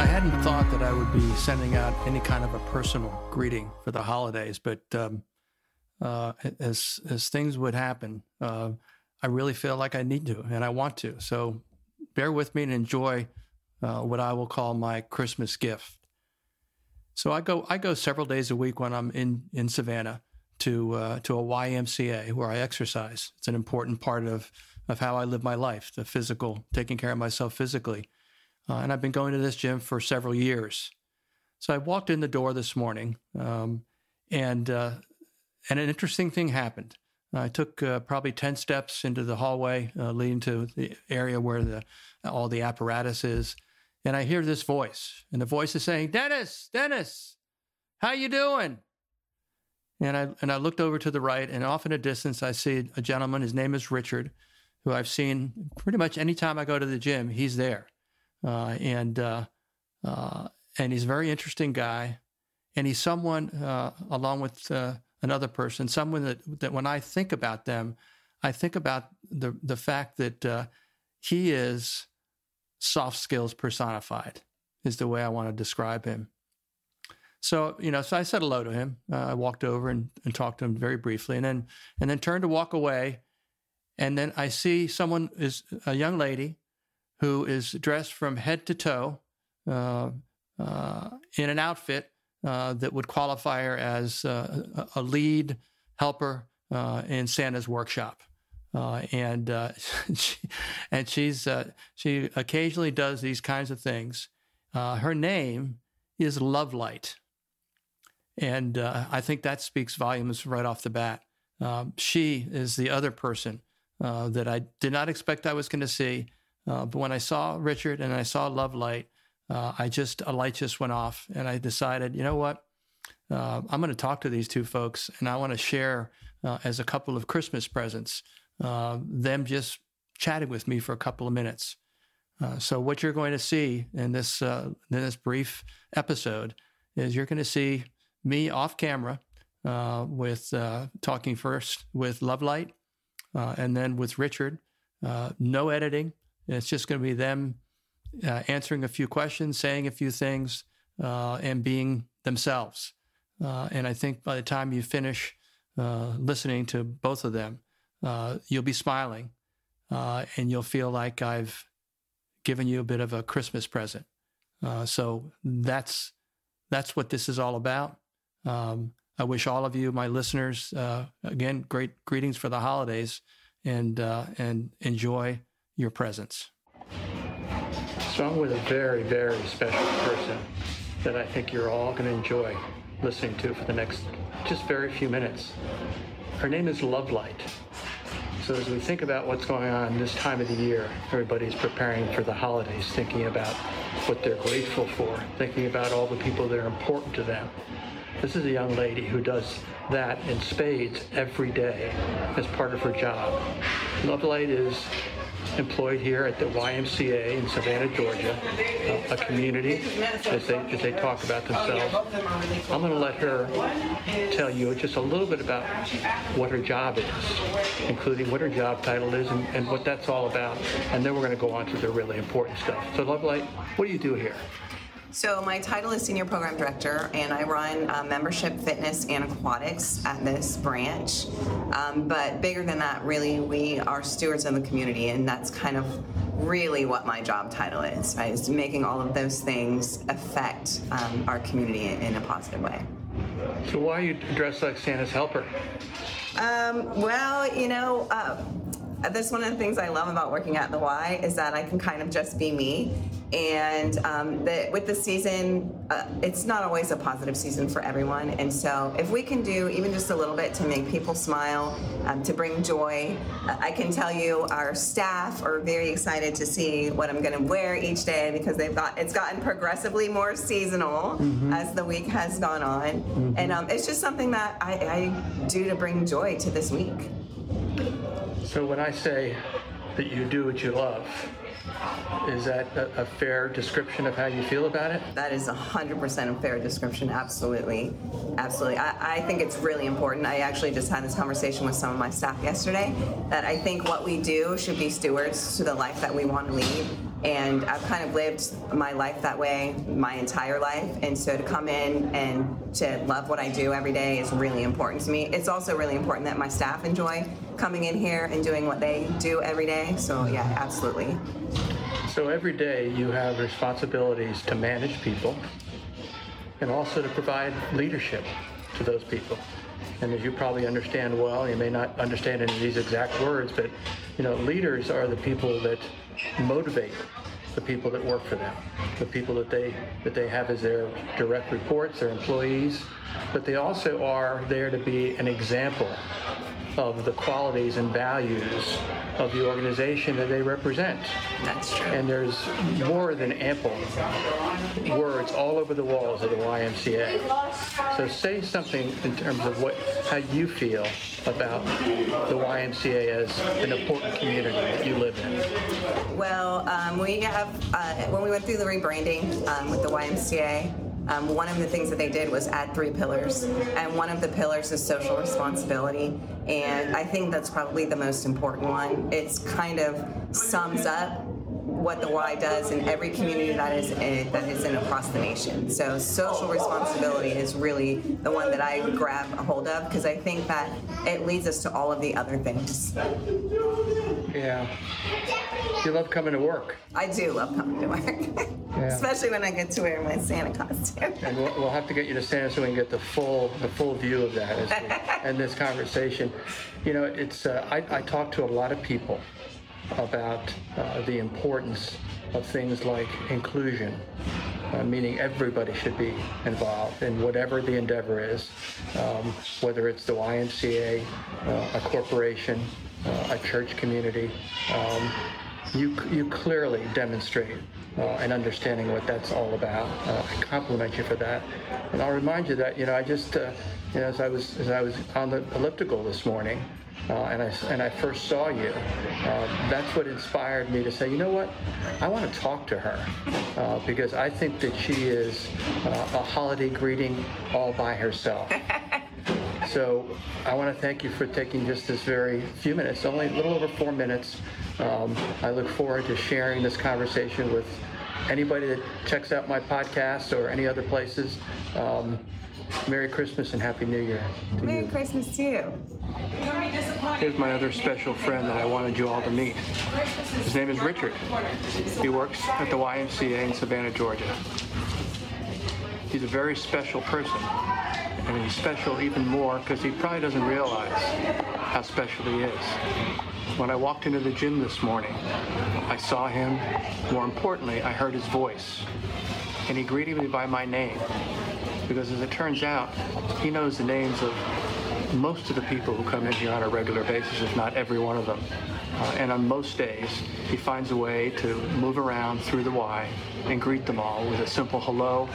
I hadn't thought that I would be sending out any kind of a personal greeting for the holidays, but um, uh, as as things would happen, uh, I really feel like I need to and I want to. So bear with me and enjoy uh, what I will call my Christmas gift. So I go I go several days a week when I'm in in Savannah to uh, to a YMCA where I exercise. It's an important part of of how I live my life, the physical, taking care of myself physically. Uh, and I've been going to this gym for several years. So I walked in the door this morning, um, and uh, and an interesting thing happened. I took uh, probably ten steps into the hallway uh, leading to the area where the all the apparatus is, and I hear this voice, and the voice is saying, "Dennis, Dennis, how you doing?" And I and I looked over to the right, and off in a distance, I see a gentleman. His name is Richard, who I've seen pretty much anytime I go to the gym. He's there uh, and uh, uh, and he's a very interesting guy, and he's someone uh, along with uh, another person, someone that that when I think about them, I think about the the fact that uh, he is soft skills personified is the way I want to describe him. So you know, so I said hello to him. I walked over and, and talked to him very briefly, and then and then turned to walk away, and then I see someone is a young lady who is dressed from head to toe uh, uh, in an outfit uh, that would qualify her as uh, a lead helper uh, in Santa's workshop. Uh, and she, and she's she occasionally does these kinds of things. her name is Lovelight, and I think that speaks volumes right off the bat. Um, she is the other person that I did not expect I was going to see, uh, but when I saw Richard and I saw Lovelight, uh, I just a light just went off, and I decided, you know what, uh, I'm going to talk to these two folks, and I want to share uh, as a couple of Christmas presents uh, them just chatting with me for a couple of minutes. Uh, so what you're going to see in this in this brief episode is you're going to see me off camera with talking first with Lovelight, and then with Richard. no editing, it's just going to be them uh, answering a few questions, saying a few things, uh, and being themselves. Uh, and I think by the time you finish uh, listening to both of them, uh, you'll be smiling uh, and you'll feel like I've given you a bit of a Christmas present. so that's that's what this is all about. Um, I wish all of you, my listeners, again, great greetings for the holidays, and and enjoy your presence. So I'm with a very, very special person that I think you're all going to enjoy listening to for the next just very few minutes. Her name is Lovelight. So as we think about what's going on this time of the year, everybody's preparing for the holidays, thinking about what they're grateful for, thinking about all the people that are important to them. This is a young lady who does that in spades every day as part of her job. Lovelight is employed here at the YMCA in Savannah, Georgia, a community as they, as they talk about themselves. I'm going to let her tell you just a little bit about what her job is, including what her job title is and, and what that's all about. And then we're going to go on to the really important stuff. So, Lovelight, what do you do here? So my title is Senior Program Director, and I run uh, membership, fitness, and aquatics at this branch. Um, but bigger than that, really, we are stewards of the community, and that's kind of really what my job title is, right? Is making all of those things affect um, our community in, in, a positive way. So why are you dressed like Santa's helper? Um, well, you know, uh, that's one of the things I love about working at the Y is that I can kind of just be me. And um, the, with the season, uh, it's not always a positive season for everyone. And so, if we can do even just a little bit to make people smile, um, to bring joy, uh, I can tell you our staff are very excited to see what I'm going to wear each day because they've got it's gotten progressively more seasonal mm-hmm. as the week has gone on, mm-hmm. and um, it's just something that I, I do to bring joy to this week. So when I say that you do what you love. Is that a, a, fair description of how you feel about it? That is 100% a fair description, absolutely. Absolutely. I, I, think it's really important. I actually just had this conversation with some of my staff yesterday that I think what we do should be stewards to the life that we want to lead and I've kind of lived my life that way my entire life. And so to come in and to love what I do every day is really important to me. It's also really important that my staff enjoy coming in here and doing what they do every day. So, yeah, absolutely. So, every day you have responsibilities to manage people and also to provide leadership to those people. And as you probably understand well, you may not understand any of these exact words, but you know, leaders are the people that motivate the people that work for them, the people that they that they have as their direct reports, their employees, but they also are there to be an example of the qualities and values of the organization that they represent. That's true. And there's more than ample words all over the walls of the YMCA. So say something in terms of what how you feel about the YMCA as an important community that you live in. Well, um, we have uh, when we went through the rebranding um, with the YMCA. Um, one of the things that they did was add three pillars, and one of the pillars is social responsibility. And I think that's probably the most important one. It's kind of sums up what the Y does in every community that is in, that is in across the nation. So social responsibility is really the one that I grab a hold of because I think that it leads us to all of the other things. Yeah. You love coming to work. I do love coming to work, yeah. especially when I get to wear my Santa costume. and we'll, we'll, have to get you to Santa so we can get the full the full view of that as we end this conversation. You know, it's uh, I, I talk to a lot of people about uh, the importance of things like inclusion, uh, meaning everybody should be involved in whatever the endeavor is, um, whether it's the YMCA, uh, a corporation, uh, a church community. Um, you, you clearly demonstrate uh, an understanding what that's all about. Uh, I compliment you for that, and I'll remind you that you know I just you know as I was as I was on the elliptical this morning uh, and I and I first saw you, uh, that's what inspired me to say, you know what, I want to talk to her uh, because I think that she is uh, a holiday greeting all by herself. so I want to thank you for taking just this very few minutes, only a little over four minutes. Um, I look forward to sharing this conversation with anybody that checks out my podcast or any other places. Um, Merry Christmas and Happy New Year. Merry you. Christmas to you. Here's my other special friend that I wanted you all to meet. His name is Richard. He works at the YMCA in Savannah, Georgia. He's a very special person, and he's special even more because he probably doesn't realize how special he is. When I walked into the gym this morning, I saw him. More importantly, I heard his voice, and he greeted me by my name because as it turns out, he knows the names of most of the people who come in here on a regular basis, if not every one of them. Uh, and on most days, he finds a way to move around through the Y and greet them all with a simple hello,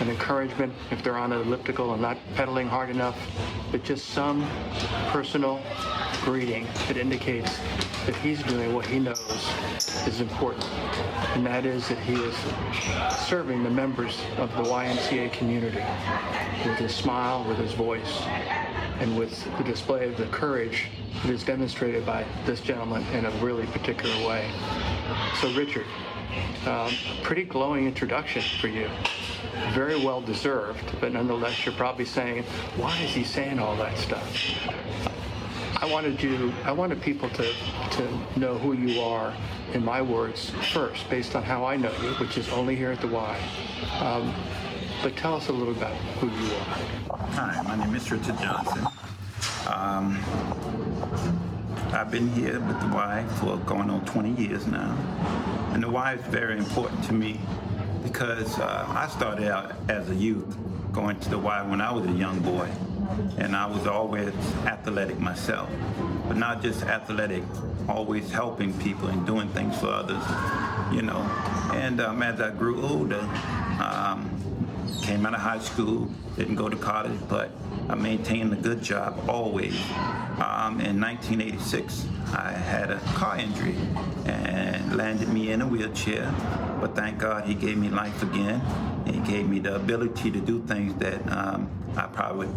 an encouragement if they're on an elliptical and not pedaling hard enough, but just some personal greeting that indicates that he's doing what he knows is important, and that is that he is serving the members of the YMCA community with his smile, with his voice, and with the display of the courage that is demonstrated by this gentleman in a really particular way. So, Richard, um, pretty glowing introduction for you. Very well deserved, but nonetheless, you're probably saying, why is he saying all that stuff? I wanted you, I wanted people to, to know who you are, in my words, first, based on how I know you, which is only here at the Y. Um, but tell us a little about who you are. Hi, my name is Richard Johnson. Um, I've been here with the Y for going on 20 years now. And the Y is very important to me because uh, I started out as a youth going to the Y when I was a young boy and I was always athletic myself, but not just athletic, always helping people and doing things for others, you know. And um, as I grew older, um, came out of high school, didn't go to college, but I maintained a good job always. Um, in 1986, I had a car injury and landed me in a wheelchair, but thank God he gave me life again. He gave me the ability to do things that um, I probably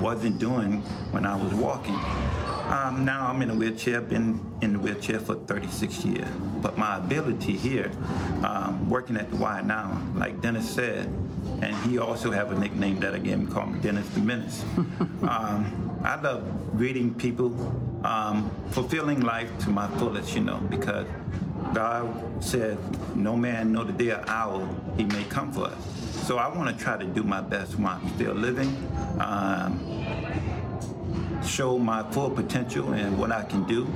wasn't doing when I was walking. Um, now I'm in a wheelchair, been in the wheelchair for 36 years. But my ability here, um, working at the Y now, like Dennis said, and he also have a nickname that I gave him called Dennis the Menace. um, I love greeting people, um, fulfilling life to my fullest, you know, because God said, no man know the day or hour he may come for us. So I want to try to do my best while I'm still living. Show my full potential and what I can do.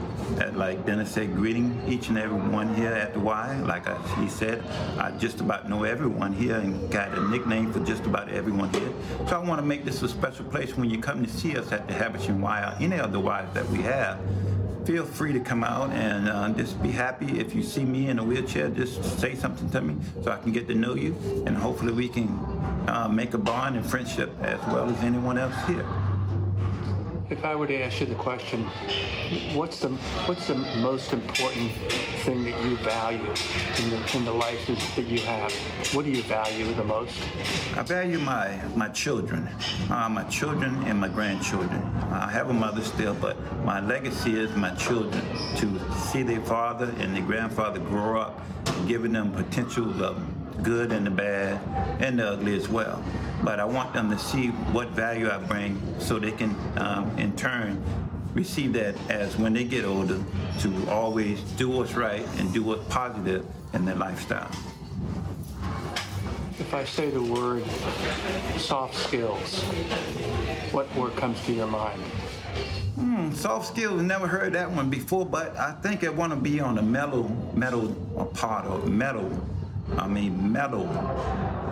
And like Dennis said, greeting each and every one here at the Y. Like I, he said, I just about know everyone here and got a nickname for just about everyone here. So I want to make this a special place when you come to see us at the Habersham Y or any other Ys that we have feel free to come out and uh, just be happy. If you see me in a wheelchair, just say something to me so I can get to know you, and hopefully we can uh, make a bond and friendship as well as anyone else here. If I were to ask you the question, what's the what's the most important thing that you value in the in the life that you have? What do you value the most? I value my my children, uh, my children and my grandchildren. I have a mother still, but my legacy is my children to see their father and their grandfather grow up, giving them potential of good and the bad and the ugly as well. But I want them to see what value I bring so they can, um, in turn, receive that as when they get older to always do what's right and do what's positive in their lifestyle. If I say the word soft skills, what word comes to your mind? Hmm, soft skills, never heard that one before, but I think I want to be on a mellow, metal part of metal I mean, mellow,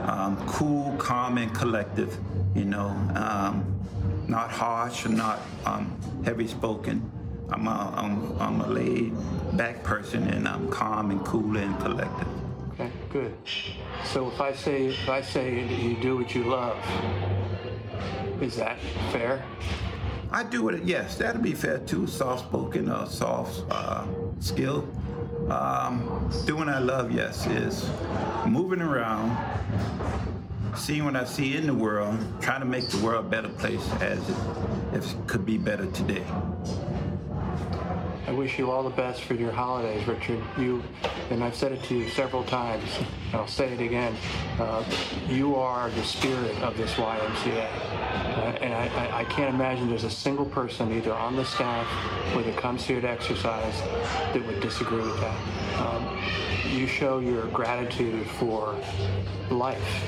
um, cool, calm, and collective. You know, um, not harsh not um, heavy spoken. I'm a, I'm, I'm a laid back person and I'm calm and cool and collective. Okay, good. So if I say if I say you do what you love, is that fair? I do it. Yes, that'd be fair too. Soft spoken or soft uh, skill. Um, doing I love, yes, is moving around, seeing what I see in the world, trying to make the world a better place as it, it could be better today. I wish you all the best for your holidays, Richard. You, and I've said it to you several times, and I'll say it again. Uh, you are the spirit of this YMCA, uh, and I, I, can't imagine there's a single person, either on the staff or that comes here to exercise, that would disagree with that. Um, you show your gratitude for life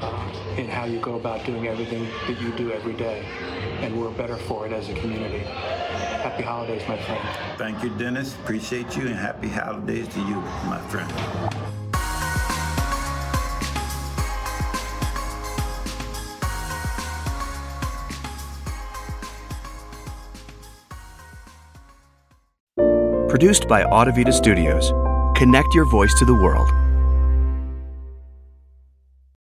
uh, in how you go about doing everything that you do every day, and we're better for it as a community. Happy holidays, my friend. Thank you, Dennis. Appreciate you, and happy holidays to you, my friend. Produced by Audavita Studios. Connect your voice to the world.